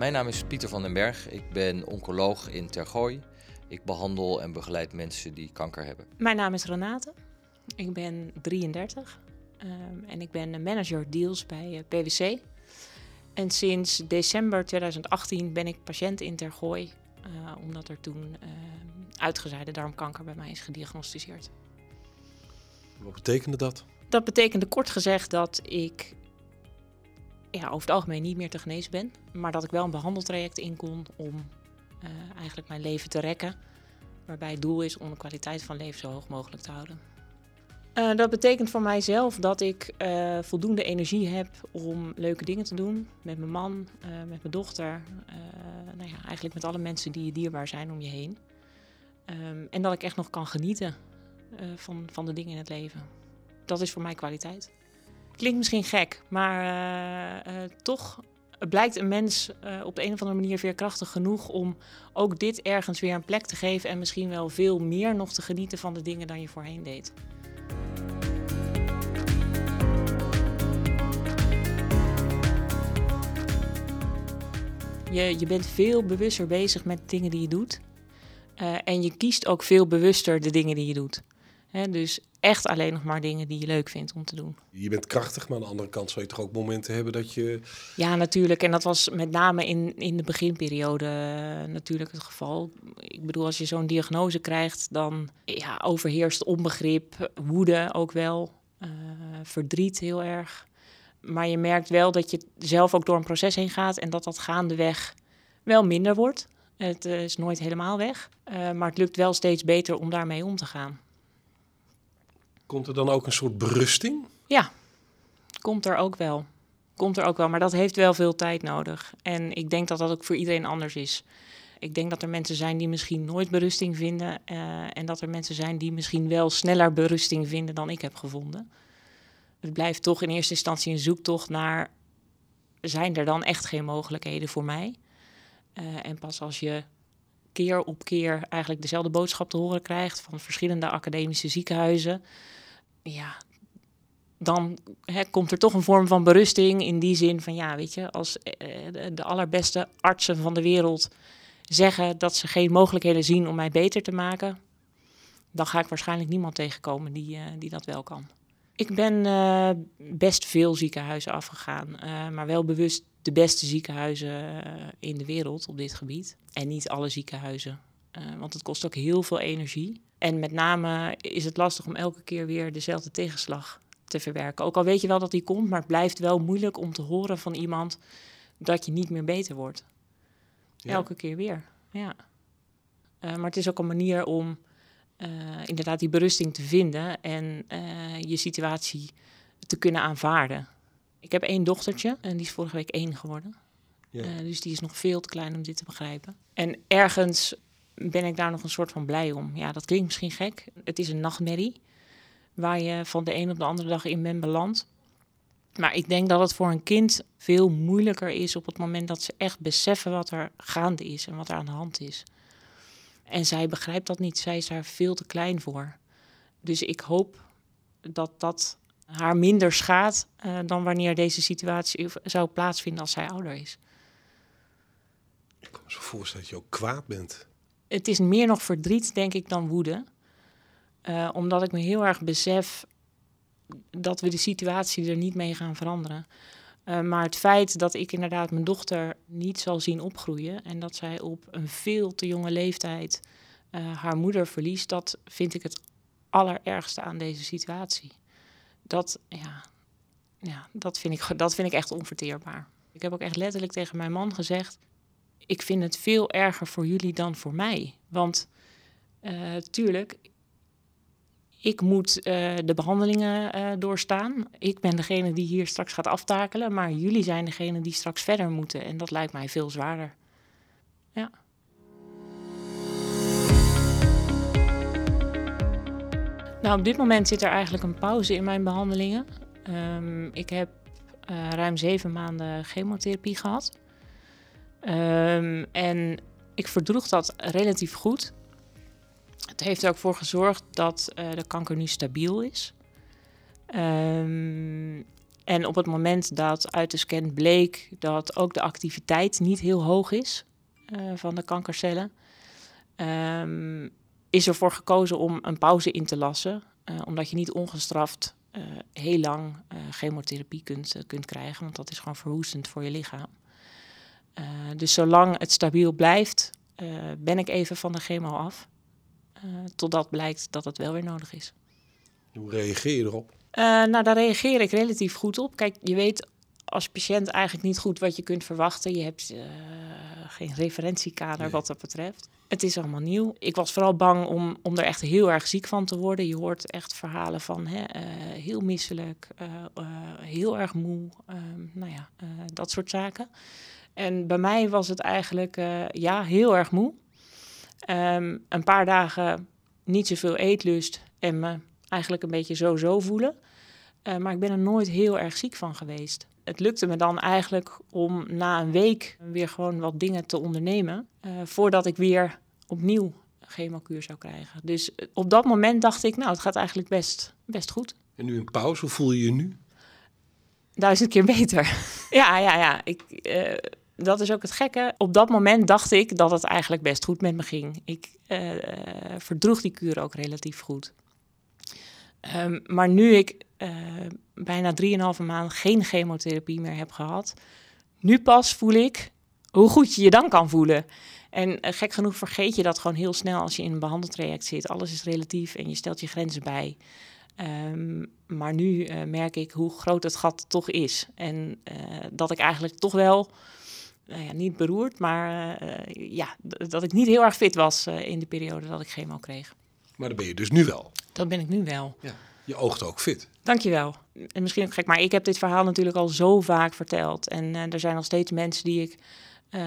Mijn naam is Pieter van den Berg. Ik ben oncoloog in Tergooi. Ik behandel en begeleid mensen die kanker hebben. Mijn naam is Renate. Ik ben 33 ehm, en ik ben manager deals bij eh, PwC. En sinds december 2018 ben ik patiënt in Tergooi, uh, omdat er toen uh, uitgezaaide darmkanker bij mij is gediagnosticeerd. Wat betekende dat? Dat betekende kort gezegd dat ik ja, over het algemeen niet meer te genezen ben, maar dat ik wel een behandeltraject in kon om uh, eigenlijk mijn leven te rekken, waarbij het doel is om de kwaliteit van leven zo hoog mogelijk te houden. Uh, dat betekent voor mijzelf dat ik uh, voldoende energie heb om leuke dingen te doen met mijn man, met mijn dochter, nou ja, eigenlijk met alle mensen die je dierbaar zijn om je heen. Um, en dat ik echt nog kan genieten van, van de dingen in het leven. Dat is voor mij kwaliteit. Klinkt misschien gek, maar uh, uh, toch blijkt een mens uh, op de een of andere manier veerkrachtig genoeg om ook dit ergens weer een plek te geven en misschien wel veel meer nog te genieten van de dingen dan je voorheen deed. Je, je bent veel bewuster bezig met dingen die je doet. en je kiest ook veel bewuster de dingen die je doet. Dus echt alleen nog maar dingen die je leuk vindt om te doen. Je bent krachtig, maar aan de andere kant zou je toch ook momenten hebben dat je... Ja, natuurlijk. En dat was met name in, in de beginperiode uh, natuurlijk het geval. Ik bedoel, als je zo'n diagnose krijgt, dan ja, overheerst onbegrip, woede ook wel, uh, verdriet heel erg. Maar je merkt wel dat je zelf ook door een proces heen gaat en dat dat gaandeweg wel minder wordt. Het uh, is nooit helemaal weg, maar het lukt wel steeds beter om daarmee om te gaan. Komt er dan ook een soort berusting? Ja, komt er ook wel. Komt er ook wel, maar dat heeft wel veel tijd nodig. En ik denk dat dat ook voor iedereen anders is. Ik denk dat er mensen zijn die misschien nooit berusting vinden. Uh, en dat er mensen zijn die misschien wel sneller berusting vinden dan ik heb gevonden. Het blijft toch in eerste instantie een zoektocht naar... zijn er dan echt geen mogelijkheden voor mij? Uh, en pas als je keer op keer eigenlijk dezelfde boodschap te horen krijgt... van verschillende academische ziekenhuizen ja, dan hè, komt er toch een vorm van berusting in die zin van ja, weet je, als eh, de allerbeste artsen van de wereld zeggen dat ze geen mogelijkheden zien om mij beter te maken, dan ga ik waarschijnlijk niemand tegenkomen die, uh, die dat wel kan. Ik ben best veel ziekenhuizen afgegaan, maar wel bewust de beste ziekenhuizen in de wereld op dit gebied. En niet alle ziekenhuizen, want het kost ook heel veel energie. En met name is het lastig om elke keer weer dezelfde tegenslag te verwerken. Ook al weet je wel dat die komt, maar het blijft wel moeilijk om te horen van iemand dat je niet meer beter wordt. Ja. Elke keer weer, ja. Uh, maar het is ook een manier om uh, inderdaad die berusting te vinden en uh, je situatie te kunnen aanvaarden. Ik heb één dochtertje en die is vorige week één geworden. Ja. dus die is nog veel te klein om dit te begrijpen. En ergens ben ik daar nog een soort van blij om. Ja, dat klinkt misschien gek. Het is een nachtmerrie waar je van de een op de andere dag in bent beland. Maar ik denk dat het voor een kind veel moeilijker is op het moment dat ze echt beseffen wat er gaande is en wat er aan de hand is. En zij begrijpt dat niet. Zij is daar veel te klein voor. Dus ik hoop dat dat haar minder schaadt uh, dan wanneer deze situatie zou plaatsvinden als zij ouder is. Ik kan me zo voorstellen dat je ook kwaad bent het is meer nog verdriet, denk ik, dan woede. Uh, omdat ik me heel erg besef dat we de situatie er niet mee gaan veranderen. Uh, maar het feit dat ik inderdaad mijn dochter niet zal zien opgroeien en dat zij op een veel te jonge leeftijd uh, haar moeder verliest, dat vind ik het allerergste aan deze situatie. Dat, ja, ja, dat, vind ik, dat vind ik echt onverteerbaar. Ik heb ook echt letterlijk tegen mijn man gezegd: ik vind het veel erger voor jullie dan voor mij. Want uh, tuurlijk, ik moet uh, de behandelingen uh, doorstaan. Ik ben degene die hier straks gaat aftakelen, maar jullie zijn degene die straks verder moeten. En dat lijkt mij veel zwaarder. Ja. Nou, op dit moment zit er eigenlijk een pauze in mijn behandelingen. Um, ik heb ruim zeven maanden chemotherapie gehad. Um, en ik verdroeg dat relatief goed. Het heeft er ook voor gezorgd dat uh, de kanker nu stabiel is. Um, En op het moment dat uit de scan bleek dat ook de activiteit niet heel hoog is uh, van de kankercellen, um, is ervoor gekozen om een pauze in te lassen. Uh, omdat je niet ongestraft heel lang chemotherapie kunt, kunt krijgen, want dat is gewoon verwoestend voor je lichaam. Dus zolang het stabiel blijft, ben ik even van de chemo af. totdat blijkt dat het wel weer nodig is. Hoe reageer je erop? Nou, daar reageer ik relatief goed op. Kijk, je weet als patiënt eigenlijk niet goed wat je kunt verwachten. Je hebt geen referentiekader nee. wat dat betreft. Het is allemaal nieuw. Ik was vooral bang om, om er echt heel erg ziek van te worden. Je hoort echt verhalen van hè, uh, heel misselijk, heel erg moe, ehm, nou ja, dat soort zaken. En bij mij was het eigenlijk, ja, heel erg moe. Um, een paar dagen niet zoveel eetlust en me eigenlijk een beetje zo-zo voelen. Uh, maar ik ben er nooit heel erg ziek van geweest. Het lukte me dan eigenlijk om na een week weer gewoon wat dingen te ondernemen. Uh, voordat ik weer opnieuw chemokuur zou krijgen. Dus eh, op dat moment dacht ik, nou, het gaat eigenlijk best, best goed. En nu een pauze, hoe voel je je nu? Duizend keer beter. ja, ja, ja. Ik, uh, dat is ook het gekke. Op dat moment dacht ik dat het eigenlijk best goed met me ging. Ik uh, verdroeg die kuur ook relatief goed. Um, maar nu ik uh, bijna 3,5 maand geen chemotherapie meer heb gehad, nu pas voel ik hoe goed je je dan kan voelen. En uh, gek genoeg vergeet je dat gewoon heel snel als je in een behandeltraject zit. Alles is relatief en je stelt je grenzen bij. Um, maar nu merk ik hoe groot het gat toch is. En dat ik eigenlijk toch wel, nou ja, niet beroerd, maar ja, dat ik niet heel erg fit was in de periode dat ik chemo kreeg. Maar dat ben je dus nu wel. Dat ben ik nu wel. Ja. Je oogt ook fit. Dankjewel. En misschien ook gek, maar ik heb dit verhaal natuurlijk al zo vaak verteld. En uh, er zijn nog steeds mensen die ik, uh,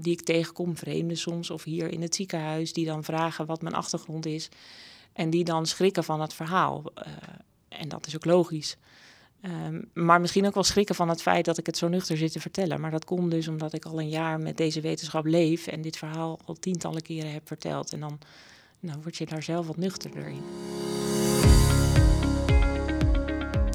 die ik tegenkom, vreemden soms, of hier in het ziekenhuis, die dan vragen wat mijn achtergrond is. En die dan schrikken van het verhaal. Uh, en dat is ook logisch. Um, maar misschien ook wel schrikken van het feit dat ik het zo nuchter zit te vertellen. Maar dat komt dus omdat ik al een jaar met deze wetenschap leef en dit verhaal al tientallen keren heb verteld. En dan nou, word je daar zelf wat nuchterder in.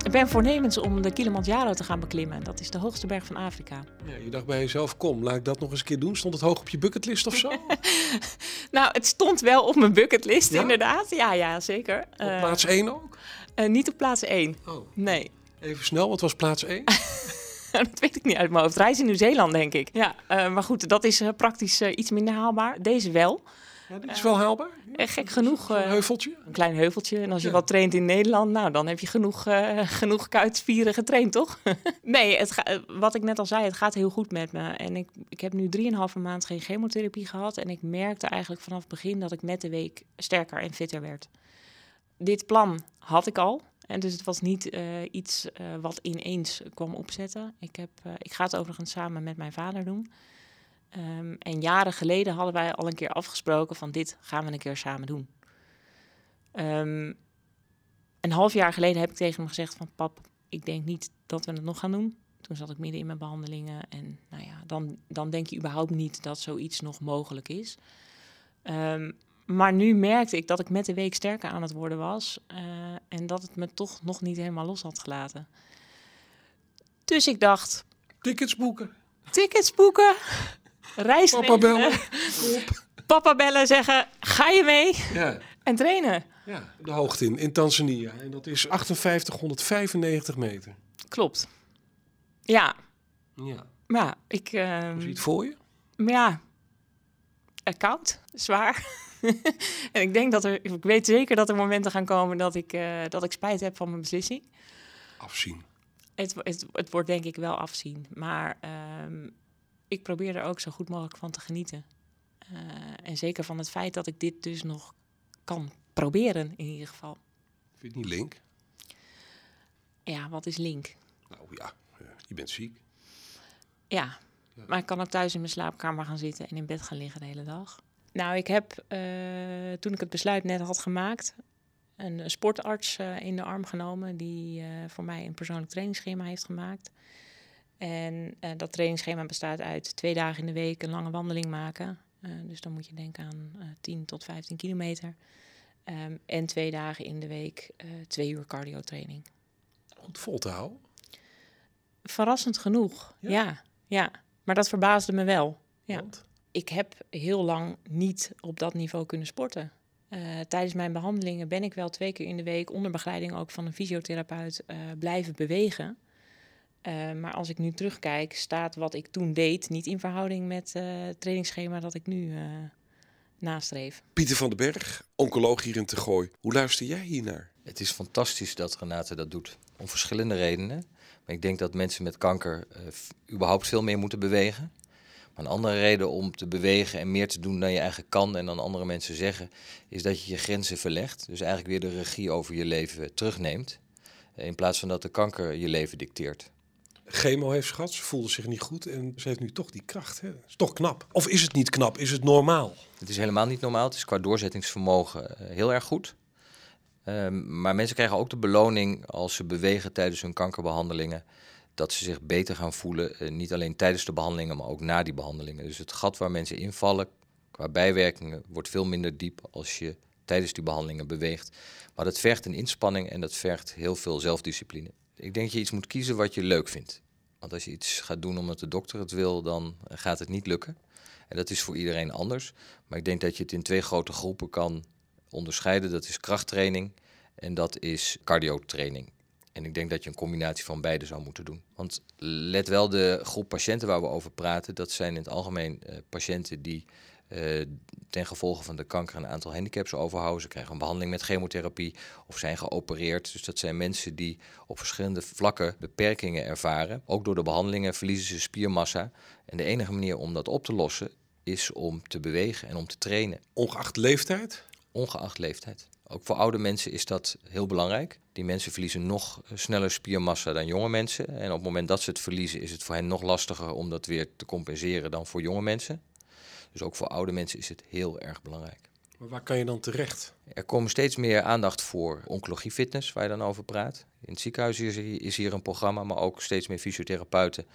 Ik ben voornemens om de Kilimanjaro te gaan beklimmen. Dat is de hoogste berg van Afrika. Ja, je dacht bij jezelf, kom, laat ik dat nog eens een keer doen. Stond het hoog op je bucketlist of zo? nou, het stond wel op mijn bucketlist, ja? inderdaad. Ja, ja, zeker. Op uh, plaats 1 ook? Uh, niet op plaats 1. Oh. Nee. Even snel, wat was plaats 1? dat weet ik niet uit mijn hoofd. Reis in Nieuw-Zeeland, denk ik. Ja, uh, maar goed, dat is praktisch iets minder haalbaar. Deze wel. Ja, dit is wel haalbaar. Ja, gek genoeg. Een heuveltje? Een klein heuveltje. En als je ja. wat traint in Nederland, nou, dan heb je genoeg, uh, genoeg kuitspieren getraind, toch? nee, het ga, wat ik net al zei, het gaat heel goed met me. En ik, ik heb nu 3,5 maand geen chemotherapie gehad. En ik merkte eigenlijk vanaf het begin dat ik met de week sterker en fitter werd. Dit plan had ik al. En dus het was niet uh, iets uh, wat ineens kwam opzetten. Ik, heb, ik ga het overigens samen met mijn vader doen. Um, en jaren geleden hadden wij al een keer afgesproken van dit gaan we een keer samen doen. Um, een half jaar geleden heb ik tegen hem gezegd van pap, ik denk niet dat we het nog gaan doen. Toen zat ik midden in mijn behandelingen en nou ja, dan, dan denk je überhaupt niet dat zoiets nog mogelijk is. Um, maar nu merkte ik dat ik met de week sterker aan het worden was uh, en dat het me toch nog niet helemaal los had gelaten. Dus ik dacht... Tickets boeken. Tickets boeken. Reis Papa bellen. Papa bellen, zeggen, ga je mee? Ja. En trainen. Ja, de hoogte in, in Tanzania. En dat is 5895 meter. Klopt. Ja. Ja. Maar ik... Uh, Hoe het voor je? Ja. Koud, zwaar. en ik denk dat er... Ik weet zeker dat er momenten gaan komen dat ik, uh, dat ik spijt heb van mijn beslissing. Afzien. Het, het, het wordt denk ik wel afzien. Maar... Um, ik probeer er ook zo goed mogelijk van te genieten. Uh, en zeker van het feit dat ik dit dus nog kan proberen, in ieder geval. Vind je het niet link? Ja, wat is link? Nou ja, je bent ziek. Ja, ja, maar ik kan ook thuis in mijn slaapkamer gaan zitten en in bed gaan liggen de hele dag. Nou, ik heb uh, toen ik het besluit net had gemaakt, een sportarts uh, in de arm genomen die voor mij een persoonlijk trainingsschema heeft gemaakt. En uh, dat trainingsschema bestaat uit twee dagen in de week een lange wandeling maken. Uh, dus dan moet je denken aan uh, 10 tot 15 kilometer. Um, en twee dagen in de week twee uur cardio training. Om het vol te houden? Verrassend genoeg, ja. ja. Maar dat verbaasde me wel. Ja. Want? Ik heb heel lang niet op dat niveau kunnen sporten. Eh, tijdens mijn behandelingen ben ik wel twee keer in de week onder begeleiding ook van een fysiotherapeut eh, blijven bewegen. Eh, maar als ik nu terugkijk, staat wat ik toen deed niet in verhouding met het trainingsschema dat ik nu nastreef. Pieter van den Berg, oncoloog hier in Tegooi. Hoe luister jij hiernaar? Het is fantastisch dat Renate dat doet. Om verschillende redenen. Maar ik denk dat mensen met kanker uh, überhaupt veel meer moeten bewegen. Maar een andere reden om te bewegen en meer te doen dan je eigenlijk kan en dan andere mensen zeggen, is dat je je grenzen verlegt. Dus eigenlijk weer de regie over je leven terugneemt. In plaats van dat de kanker je leven dicteert. Chemo heeft gehad, ze voelde zich niet goed en ze heeft nu toch die kracht. Hè? is toch knap. Of is het niet knap? Is het normaal? Het is helemaal niet normaal. Het is qua doorzettingsvermogen eh, heel erg goed. Um, maar mensen krijgen ook de beloning als ze bewegen tijdens hun kankerbehandelingen. Dat ze zich beter gaan voelen. Uh, niet alleen tijdens de behandelingen, maar ook na die behandelingen. Dus het gat waar mensen invallen qua bijwerkingen wordt veel minder diep als je tijdens die behandelingen beweegt. Maar dat vergt een inspanning en dat vergt heel veel zelfdiscipline. Ik denk dat je iets moet kiezen wat je leuk vindt. Want als je iets gaat doen omdat de dokter het wil, dan gaat het niet lukken. En dat is voor iedereen anders. Maar ik denk dat je het in twee grote groepen kan onderscheiden. Dat is krachttraining en dat is cardiotraining. En ik denk dat je een combinatie van beide zou moeten doen. Want let wel, de groep patiënten waar we over praten, dat zijn in het algemeen uh, patiënten die uh, ten gevolge van de kanker een aantal handicaps overhouden. Ze krijgen een behandeling met chemotherapie of zijn geopereerd. Dus dat zijn mensen die op verschillende vlakken beperkingen ervaren. Ook door de behandelingen verliezen ze spiermassa. En de enige manier om dat op te lossen is om te bewegen en om te trainen. Ongeacht leeftijd? Ongeacht leeftijd. Ook voor oude mensen is dat heel belangrijk. Die mensen verliezen nog sneller spiermassa dan jonge mensen. En op het moment dat ze het verliezen, is het voor hen nog lastiger om dat weer te compenseren dan voor jonge mensen. Dus ook voor oude mensen is het heel erg belangrijk. Maar waar kan je dan terecht? Er komen steeds meer aandacht voor oncologie fitness, waar je dan over praat. In het ziekenhuis is hier een programma, maar ook steeds meer fysiotherapeuten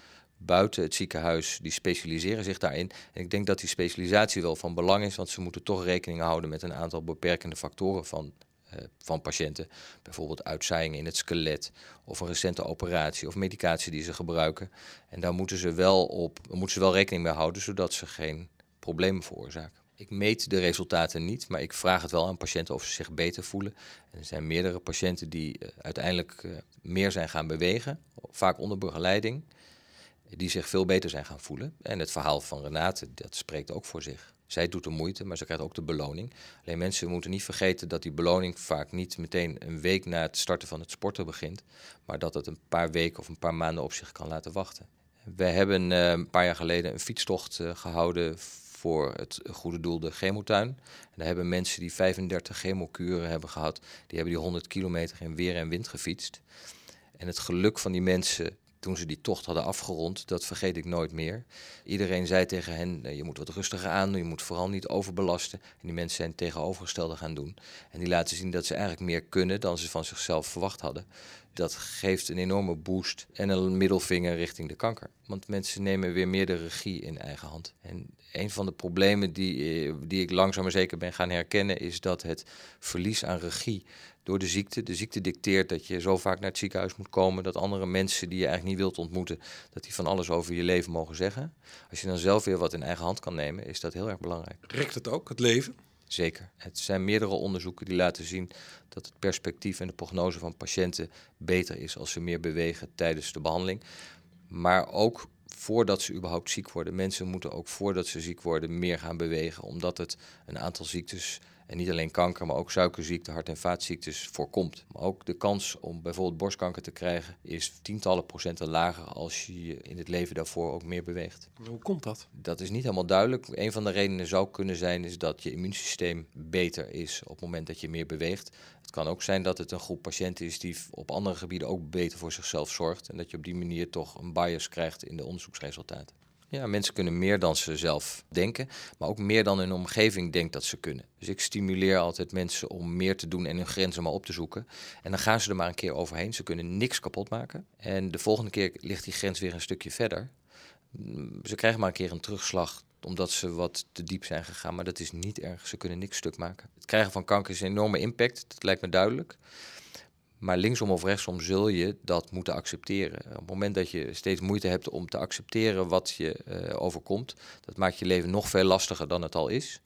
buiten het ziekenhuis, die specialiseren zich daarin. En ik denk dat die specialisatie wel van belang is, want ze moeten toch rekening houden met een aantal beperkende factoren van, uh, van patiënten. Bijvoorbeeld uitzaaiingen in het skelet, of een recente operatie, of medicatie die ze gebruiken. En daar moeten ze wel, op, moeten ze wel rekening mee houden, zodat ze geen problemen veroorzaken. Ik meet de resultaten niet, maar ik vraag het wel aan patiënten of ze zich beter voelen. En er zijn meerdere patiënten die uh, uiteindelijk uh, meer zijn gaan bewegen, vaak onder begeleiding die zich veel beter zijn gaan voelen. En het verhaal van Renate, dat spreekt ook voor zich. Zij doet de moeite, maar ze krijgt ook de beloning. Alleen mensen moeten niet vergeten dat die beloning vaak niet meteen een week na het starten van het sporten begint, maar dat het een paar weken of een paar maanden op zich kan laten wachten. We hebben uh, een paar jaar geleden een fietstocht uh, gehouden voor het goede doel de chemotuin. En daar hebben mensen die 35 chemokuren hebben gehad, die hebben die 100 kilometer in weer en wind gefietst. En het geluk van die mensen toen ze die tocht hadden afgerond, dat vergeet ik nooit meer. Iedereen zei tegen hen, je moet wat rustiger aan je moet vooral niet overbelasten. En die mensen zijn tegenovergestelde gaan doen. En die laten zien dat ze eigenlijk meer kunnen dan ze van zichzelf verwacht hadden. Dat geeft een enorme boost en een middelvinger richting de kanker. Want mensen nemen weer meer de regie in eigen hand. En een van de problemen die, eh, die ik langzaam maar zeker ben gaan herkennen, is dat het verlies aan regie door de ziekte. De ziekte dicteert dat je zo vaak naar het ziekenhuis moet komen dat andere mensen die je eigenlijk niet wilt ontmoeten, dat die van alles over je leven mogen zeggen. Als je dan zelf weer wat in eigen hand kan nemen, is dat heel erg belangrijk. Rekt het ook, het leven? Zeker. Het zijn meerdere onderzoeken die laten zien dat het perspectief en de prognose van patiënten beter is als ze meer bewegen tijdens de behandeling. Maar ook voordat ze überhaupt ziek worden. Mensen moeten ook voordat ze ziek worden meer gaan bewegen, omdat het een aantal ziektes en niet alleen kanker, maar ook suikerziekte, hart- en vaatziektes voorkomt. Maar ook de kans om bijvoorbeeld borstkanker te krijgen is tientallen procenten lager als je je in het leven daarvoor ook meer beweegt. Hoe komt dat? Dat is niet helemaal duidelijk. Een van de redenen zou kunnen zijn is dat je immuunsysteem beter is op het moment dat je meer beweegt. Het kan ook zijn dat het een groep patiënten is die op andere gebieden ook beter voor zichzelf zorgt en dat je op die manier toch een bias krijgt in de onderzoeksresultaten. Ja, mensen kunnen meer dan ze zelf denken, maar ook meer dan hun omgeving denkt dat ze kunnen. Dus ik stimuleer altijd mensen om meer te doen en hun grenzen maar op te zoeken. En dan gaan ze er maar een keer overheen. Ze kunnen niks kapot maken. En de volgende keer ligt die grens weer een stukje verder. Ze krijgen maar een keer een terugslag omdat ze wat te diep zijn gegaan, maar dat is niet erg. Ze kunnen niks stuk maken. Het krijgen van kanker is een enorme impact, dat lijkt me duidelijk. Maar linksom of rechtsom zul je dat moeten accepteren. Op het moment dat je steeds moeite hebt om te accepteren wat je uh, overkomt, dat maakt je leven nog veel lastiger dan het al is.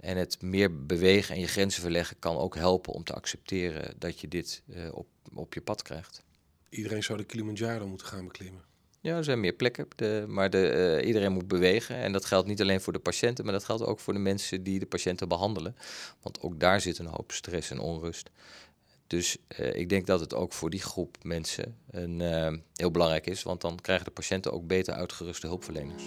En het meer bewegen en je grenzen verleggen kan ook helpen om te accepteren dat je dit uh, op, op je pad krijgt. Iedereen zou de Kilimanjaro moeten gaan beklimmen. Ja, er zijn meer plekken, de, maar de, uh, iedereen moet bewegen. En dat geldt niet alleen voor de patiënten, maar dat geldt ook voor de mensen die de patiënten behandelen. Want ook daar zit een hoop stress en onrust. Dus uh, ik denk dat het ook voor die groep mensen een, uh, heel belangrijk is, want dan krijgen de patiënten ook beter uitgeruste hulpverleners.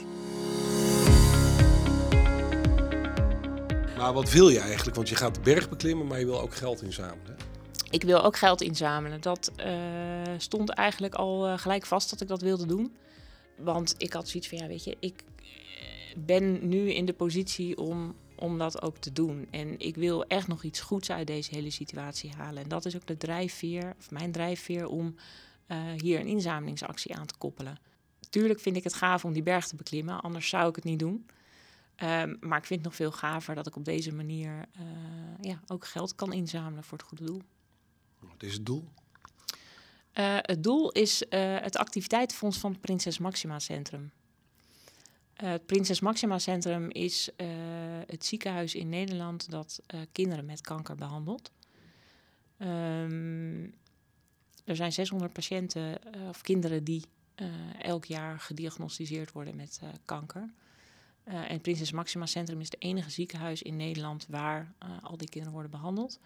Maar wat wil je eigenlijk? Want je gaat de berg beklimmen, maar je wil ook geld inzamelen. Ik wil ook geld inzamelen. Dat uh, stond eigenlijk al gelijk vast dat ik dat wilde doen. Want ik had zoiets van, ja weet je, ik ben nu in de positie om om dat ook te doen. En ik wil echt nog iets goeds uit deze hele situatie halen. En dat is ook de drijfveer, of mijn drijfveer, om uh, hier een inzamelingsactie aan te koppelen. Tuurlijk vind ik het gaaf om die berg te beklimmen, anders zou ik het niet doen. Um, maar ik vind het nog veel gaver dat ik op deze manier uh, ja, ook geld kan inzamelen voor het goede doel. Wat is het doel? Uh, het doel is het activiteitenfonds van het Prinses Maxima Centrum. Het Prinses Maxima Centrum is uh, het ziekenhuis in Nederland dat uh, kinderen met kanker behandelt. Um, er zijn 600 patiënten of kinderen die elk jaar gediagnosticeerd worden met kanker. en het Prinses Maxima Centrum is het enige ziekenhuis in Nederland waar al die kinderen worden behandeld.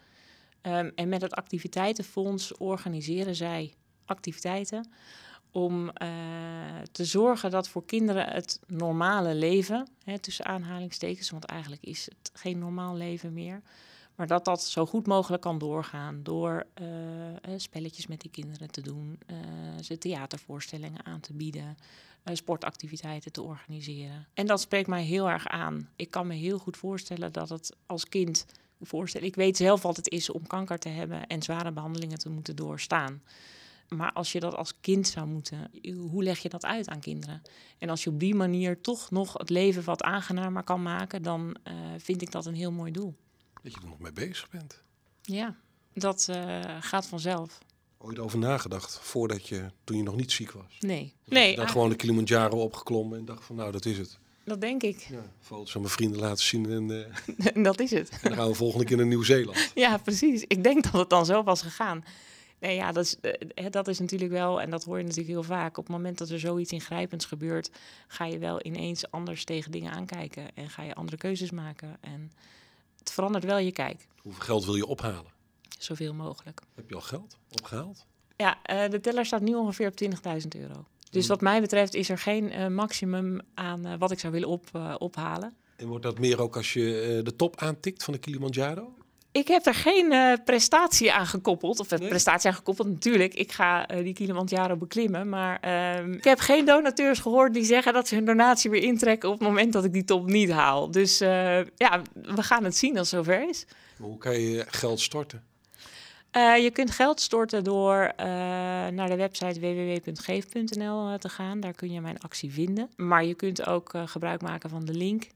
Um, en met het activiteitenfonds organiseren zij activiteiten om uh, te zorgen dat voor kinderen het normale leven, hè, tussen aanhalingstekens, want eigenlijk is het geen normaal leven meer, maar dat dat zo goed mogelijk kan doorgaan door uh, spelletjes met die kinderen te doen, ze theatervoorstellingen aan te bieden, sportactiviteiten te organiseren. En dat spreekt mij heel erg aan. Ik kan me heel goed voorstellen dat het als kind voorstellen. Ik weet zelf wat het is om kanker te hebben en zware behandelingen te moeten doorstaan. Maar als je dat als kind zou moeten, hoe leg je dat uit aan kinderen? En als je op die manier toch nog het leven wat aangenamer kan maken, dan uh, vind ik dat een heel mooi doel. Dat je er nog mee bezig bent. Ja, dat uh, gaat vanzelf. Ooit over nagedacht voordat je, toen je nog niet ziek was? Nee. Dat nee dan gewoon de Kilimanjaro opgeklommen en dacht van nou, dat is het. Dat denk ik. Ja, foto's aan mijn vrienden laten zien en, uh, dat is het. En dan gaan we volgende keer naar Nieuw-Zeeland. ja, precies. Ik denk dat het dan zo was gegaan. Nee, ja, dat is, dat is natuurlijk wel, en dat hoor je natuurlijk heel vaak. Op het moment dat er zoiets ingrijpends gebeurt, ga je wel ineens anders tegen dingen aankijken. En ga je andere keuzes maken. En het verandert wel je kijk. Hoeveel geld wil je ophalen? Zoveel mogelijk. Heb je al geld opgehaald? Ja, uh, de teller staat nu ongeveer op 20.000 euro. Dus wat mij betreft is er geen uh, maximum aan uh, wat ik zou willen op, ophalen. En wordt dat meer ook als je de top aantikt van de Kilimanjaro? Ik heb er geen uh, prestatie aan gekoppeld. Of nee? prestatie aan gekoppeld, natuurlijk. Ik ga uh, die Kilimanjaro beklimmen. Maar uh, ik heb geen donateurs gehoord die zeggen dat ze hun donatie weer intrekken op het moment dat ik die top niet haal. Dus ja, we gaan het zien als het zover is. Maar hoe kan je geld storten? je kunt geld storten door naar de website www.geef.nl te gaan. Daar kun je mijn actie vinden. Maar je kunt ook gebruik maken van de link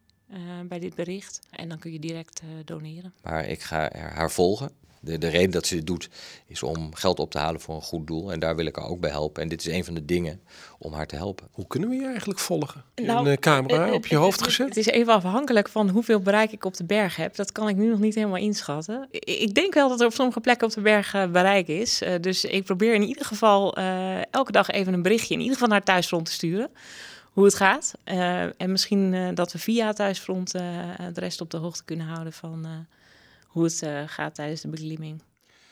bij dit bericht. En dan kun je direct uh, doneren. Maar ik ga haar volgen. De, de reden dat ze dit doet is om geld op te halen voor een goed doel. En daar wil ik haar ook bij helpen. En dit is een van de dingen om haar te helpen. Hoe kunnen we je eigenlijk volgen? Nou, een camera op je hoofd gezet? Het is even afhankelijk van hoeveel bereik ik op de berg heb. Dat kan ik nu nog niet helemaal inschatten. Ik denk wel dat er op sommige plekken op de berg uh, bereik is. Uh, dus ik probeer in ieder geval uh, elke dag even een berichtje in ieder geval naar thuisfront te sturen hoe het gaat. Uh, en misschien uh, dat we via thuisfront uh, de rest op de hoogte kunnen houden van hoe het gaat tijdens de beklimming.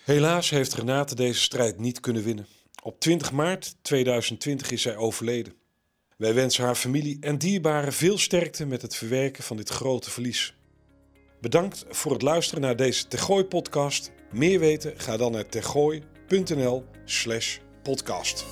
Helaas heeft Renate deze strijd niet kunnen winnen. Op 20 maart 2020 is zij overleden. Wij wensen haar familie en dierbaren veel sterkte met het verwerken van dit grote verlies. Bedankt voor het luisteren naar deze Tergooi-podcast. Meer weten? Ga dan naar tergooi.nl/podcast.